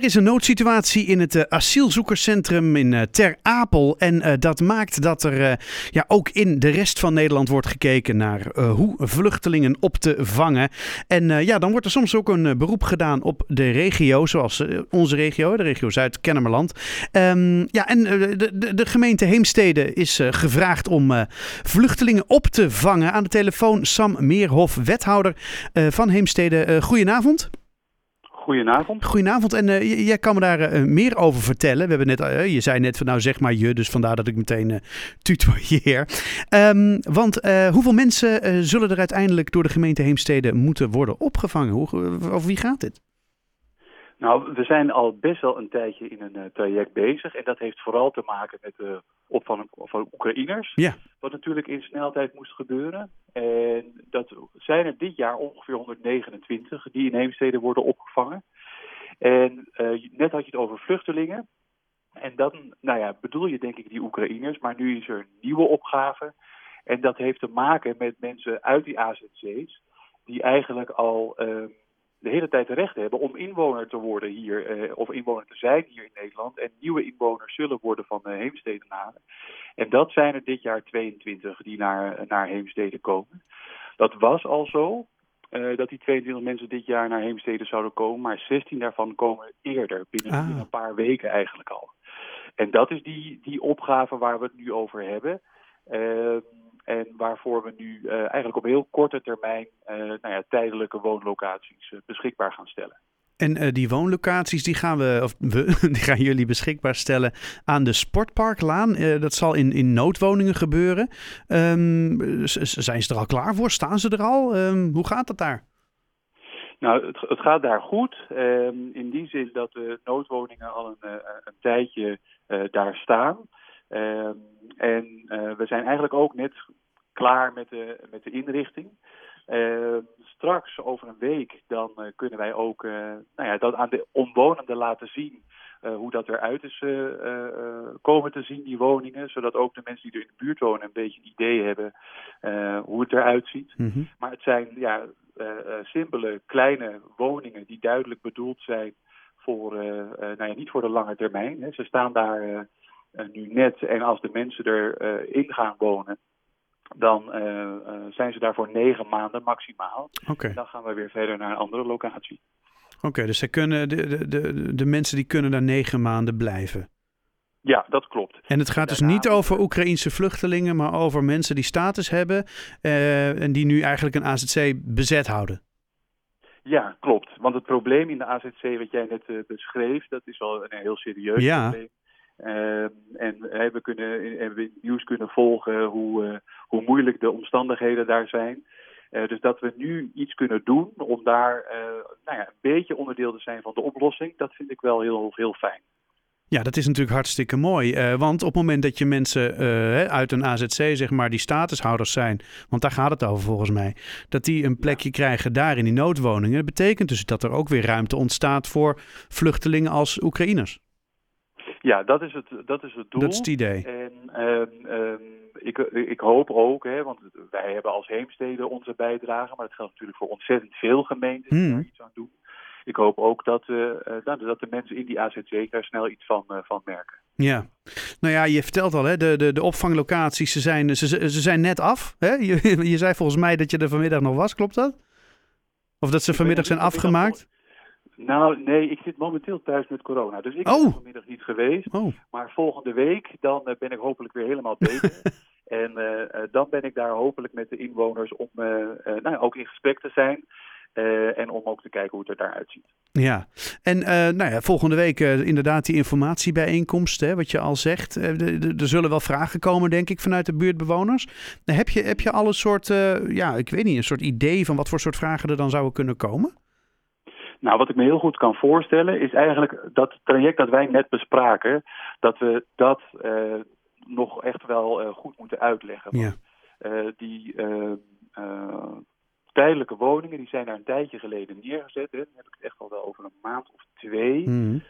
Er is een noodsituatie in het uh, asielzoekerscentrum in uh, Ter Apel. En uh, dat maakt dat er ja, ook in de rest van Nederland wordt gekeken naar hoe vluchtelingen op te vangen. En ja, dan wordt er soms ook een beroep gedaan op de regio, zoals onze regio, de regio Zuid-Kennemerland. Um, ja, en de, de, de, gemeente Heemstede is gevraagd om vluchtelingen op te vangen. Aan de telefoon Sam Meerhof, wethouder van Heemstede. goedenavond. Goedenavond. Goedenavond. En uh, jij kan me daar uh, meer over vertellen. We hebben net, uh, je zei net van nou zeg maar je, dus vandaar dat ik meteen tutoieer. Um, want hoeveel mensen zullen er uiteindelijk door de gemeente Heemstede moeten worden opgevangen? Hoe, over wie gaat dit? Nou, we zijn al best wel een tijdje in een traject bezig. En dat heeft vooral te maken met de opvang van Oekraïners. Ja. Wat natuurlijk in snelheid moest gebeuren. En dat zijn er dit jaar ongeveer 129 die in Heemstede worden opgevangen. En uh, net had je het over vluchtelingen. En dan nou ja, bedoel je denk ik die Oekraïners. Maar nu is er een nieuwe opgave. En dat heeft te maken met mensen uit die AZC's. Die eigenlijk al uh, de hele tijd recht hebben om inwoner te worden hier, eh, of inwoner te zijn hier in Nederland. En nieuwe inwoners zullen worden van de Heemstedenaren. En dat zijn er dit jaar 22 die naar, naar Heemstede komen. Dat was al zo, uh, dat die 22 mensen dit jaar naar Heemstede zouden komen. Maar 16 daarvan komen eerder, binnen, ah. binnen een paar weken eigenlijk al. En dat is die, die opgave waar we het nu over hebben. Uh, en waarvoor we nu uh, eigenlijk op heel korte termijn uh, nou ja, tijdelijke woonlocaties uh, beschikbaar gaan stellen. En die woonlocaties die gaan, we, of we, die gaan jullie beschikbaar stellen aan de Sportparklaan. dat zal in, in noodwoningen gebeuren. Um, zijn ze er al klaar voor? Staan ze er al? Um, hoe gaat dat daar? Nou, het, het gaat daar goed. Um, in die zin dat de noodwoningen al een, een tijdje daar staan. Uh, en uh, we zijn eigenlijk ook net klaar met de, met de inrichting. Uh, straks, over een week, dan uh, kunnen wij ook nou ja, dat aan de omwonenden laten zien hoe dat eruit is komen te zien, die woningen. Zodat ook de mensen die er in de buurt wonen een beetje een idee hebben hoe het eruit ziet. Mm -hmm. Maar het zijn ja, simpele, kleine woningen die duidelijk bedoeld zijn voor, nou ja, niet voor de lange termijn. Hè. Ze staan daar nu net. En als de mensen erin uh, gaan wonen, dan uh, zijn ze daar voor negen maanden maximaal. Okay. Dan gaan we weer verder naar een andere locatie. Oké, okay, dus zij kunnen, de, de, de, de mensen die kunnen daar negen maanden blijven? Ja, dat klopt. En het gaat dus niet over Oekraïense vluchtelingen, maar over mensen die status hebben en die nu eigenlijk een AZC bezet houden. Ja, klopt. Want het probleem in de AZC wat jij net beschreef, dat is wel een heel serieus ja. probleem. Uh, en we kunnen hebben we nieuws kunnen volgen hoe, uh, hoe moeilijk de omstandigheden daar zijn. Uh, dus dat we nu iets kunnen doen om daar nou ja, een beetje onderdeel te zijn van de oplossing, dat vind ik wel heel, heel fijn. Ja, dat is natuurlijk hartstikke mooi. want op het moment dat je mensen uit een AZC, zeg maar, die statushouders zijn, want daar gaat het over volgens mij, dat die een plekje ja. krijgen daar in die noodwoningen, dat betekent dus dat er ook weer ruimte ontstaat voor vluchtelingen als Oekraïners. Ja, dat is het, dat is het doel. Dat is het idee. En um, um, ik, ik hoop ook, hè, want wij hebben als Heemstede onze bijdrage, maar dat geldt natuurlijk voor ontzettend veel gemeenten die hmm. daar iets aan doen. Ik hoop ook dat, uh, dat de mensen in die AZC daar snel iets van, uh, van merken. Ja, nou ja, je vertelt al, hè, de, de, de opvanglocaties, ze zijn, ze, ze zijn net af. Hè? Je, je zei volgens mij dat je er vanmiddag nog was, klopt dat? Of dat ze vanmiddag zijn afgemaakt? Nou, nee, ik zit momenteel thuis met corona. Dus ik ben oh. vanmiddag niet geweest. Oh. Maar volgende week, dan uh, ben ik hopelijk weer helemaal beter. en uh, uh, dan ben ik daar hopelijk met de inwoners om nou, ook in gesprek te zijn. en om ook te kijken hoe het er daaruit ziet. Ja, en nou ja, volgende week inderdaad die informatiebijeenkomst, hè, wat je al zegt. er zullen wel vragen komen, denk ik, vanuit de buurtbewoners. heb, je, heb je al een soort, ja, ik weet niet, een soort idee van wat voor soort vragen er dan zouden kunnen komen? Nou, wat ik me heel goed kan voorstellen is eigenlijk dat traject dat wij net bespraken, dat we dat uh, nog echt wel uh, goed moeten uitleggen. Ja. Uh, die tijdelijke woningen, die zijn daar een tijdje geleden neergezet. Hè. Dan heb ik het echt al wel over een maand of twee. Mm.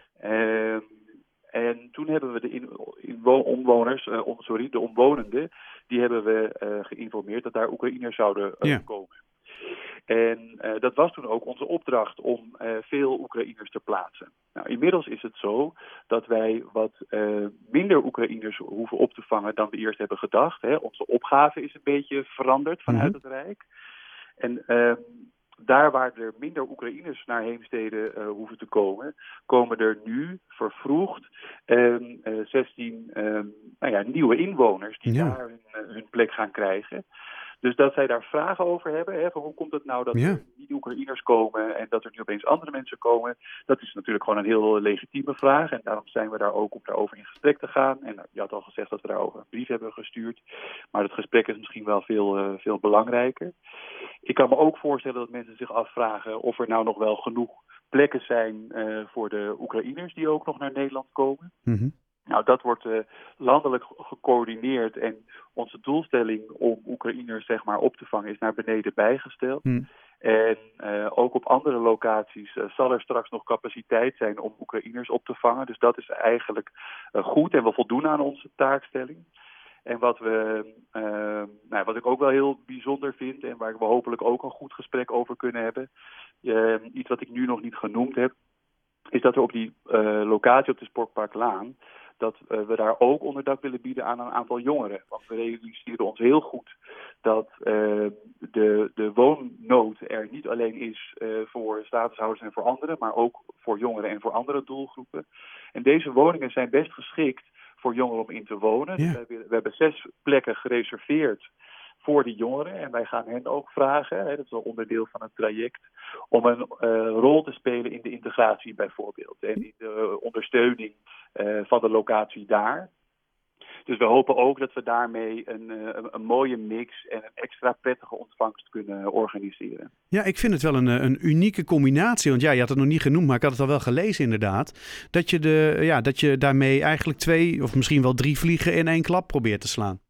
en toen hebben we de in, in omwoners, om, sorry, de omwonenden, die hebben we geïnformeerd dat daar Oekraïners zouden ja. komen. En uh, dat was toen ook onze opdracht om uh, veel Oekraïners te plaatsen. Nou, inmiddels is het zo dat wij wat uh, minder Oekraïners hoeven op te vangen dan we eerst hebben gedacht. Hè. Onze opgave is een beetje veranderd vanuit -hmm. het Rijk. En ehm, daar waar er minder Oekraïners naar Heemstede uh, hoeven te komen, komen er nu vervroegd uh, uh, 16 nou ja, nieuwe inwoners die ja. daar hun, eh, hun, plek gaan krijgen. Dus dat zij daar vragen over hebben, hè, van hoe komt het nou dat ja. er niet Oekraïners komen en dat er nu opeens andere mensen komen, dat is natuurlijk gewoon een heel legitieme vraag. En daarom zijn we daar ook om daarover in gesprek te gaan. En je had al gezegd dat we daarover een brief hebben gestuurd, maar het gesprek is misschien wel veel, uh, veel belangrijker. Ik kan me ook voorstellen dat mensen zich afvragen of er nou nog wel genoeg plekken zijn uh, voor de Oekraïners die ook nog naar Nederland komen. Mm -hmm. Nou, dat wordt uh, landelijk gecoördineerd en onze doelstelling om Oekraïners zeg maar op te vangen is naar beneden bijgesteld. Mm. En uh, ook op andere locaties uh, zal er straks nog capaciteit zijn om Oekraïners op te vangen. Dus dat is eigenlijk goed en we voldoen aan onze taakstelling. En wat, we, uh, nou, wat ik ook wel heel bijzonder vind en waar we hopelijk ook een goed gesprek over kunnen hebben. Uh, iets wat ik nu nog niet genoemd heb, is dat er op die locatie op de Sportparklaan dat we daar ook onderdak willen bieden aan een aantal jongeren. Want we realiseren ons heel goed dat uh, de, de woonnood er niet alleen is uh, voor statushouders en voor anderen, maar ook voor jongeren en voor andere doelgroepen. En deze woningen zijn best geschikt voor jongeren om in te wonen. Ja. Dus we, hebben, we hebben zes plekken gereserveerd voor die jongeren. En wij gaan hen ook vragen, hè, dat is wel onderdeel van het traject, om een uh, rol te spelen in de integratie bijvoorbeeld. En in de ondersteuning uh, van de locatie daar. Dus we hopen ook dat we daarmee een, een, een, mooie mix en een extra prettige ontvangst kunnen organiseren. Ja, ik vind het wel een, een unieke combinatie. Want ja, je had het nog niet genoemd, maar ik had het al wel gelezen inderdaad. Dat je, de, ja, dat je daarmee eigenlijk twee of misschien wel drie vliegen in één klap probeert te slaan.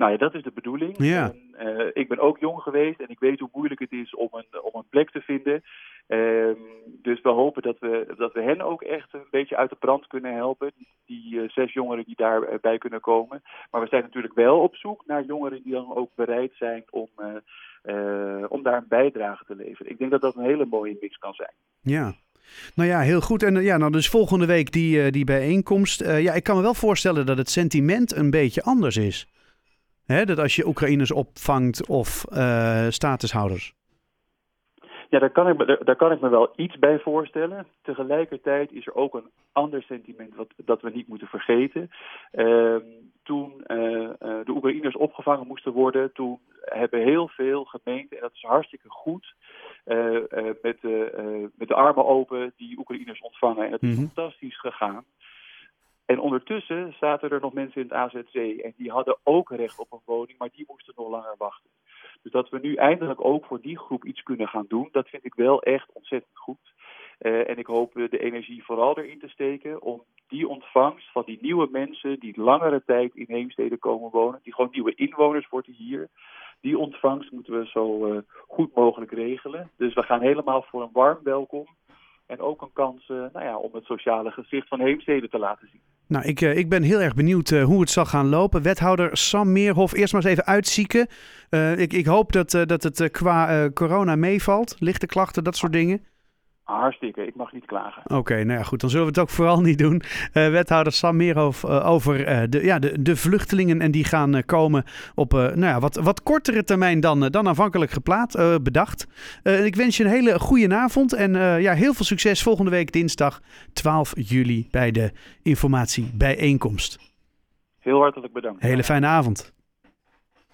Nou ja, dat is de bedoeling. Ja. En, uh, ik ben ook jong geweest en ik weet hoe moeilijk het is om een, om een plek te vinden. Um, dus we hopen dat we, dat we hen ook echt een beetje uit de brand kunnen helpen. Die uh, zes jongeren die daarbij kunnen komen. Maar we zijn natuurlijk wel op zoek naar jongeren die dan ook bereid zijn om, om daar een bijdrage te leveren. Ik denk dat dat een hele mooie mix kan zijn. Ja. Nou ja, heel goed. En ja, nou dus volgende week die, die bijeenkomst. ja, ik kan me wel voorstellen dat het sentiment een beetje anders is. Hè, dat als je Oekraïners opvangt of uh, statushouders. Ja, daar kan, ik me, daar, kan ik me wel iets bij voorstellen. Tegelijkertijd is er ook een ander sentiment wat, dat we niet moeten vergeten. Uh, toen uh, de Oekraïners opgevangen moesten worden, toen hebben heel veel gemeenten, en dat is hartstikke goed, met, met de armen open die Oekraïners ontvangen. En het is Mhm. fantastisch gegaan. En ondertussen zaten er nog mensen in het AZC en die hadden ook recht op een woning, maar die moesten nog langer wachten. Dus dat we nu eindelijk ook voor die groep iets kunnen gaan doen, dat vind ik wel echt ontzettend goed. Uh, en ik hoop de energie vooral erin te steken om die ontvangst van die nieuwe mensen die langere tijd in Heemstede komen wonen, die gewoon nieuwe inwoners worden hier, die ontvangst moeten we zo uh, goed mogelijk regelen. Dus we gaan helemaal voor een warm welkom en ook een kans uh, nou ja, om het sociale gezicht van Heemstede te laten zien. Nou, ik, uh, ik ben heel erg benieuwd uh, hoe het zal gaan lopen. Wethouder Sam Meerhof, eerst maar eens even uitzieken. ik, ik hoop dat, dat het qua corona meevalt. Lichte klachten, dat soort dingen. Hartstikke, ik mag niet klagen. Oké, okay, nou ja, goed, dan zullen we het ook vooral niet doen. Uh, wethouder Sam Meerhof uh, over uh, de, ja, de, de vluchtelingen en die gaan komen op nou ja, wat, wat kortere termijn dan, dan aanvankelijk geplaat, bedacht. ik wens je een hele goede avond en ja, heel veel succes volgende week dinsdag 12 juli bij de informatiebijeenkomst. Heel hartelijk bedankt. Hele fijne avond.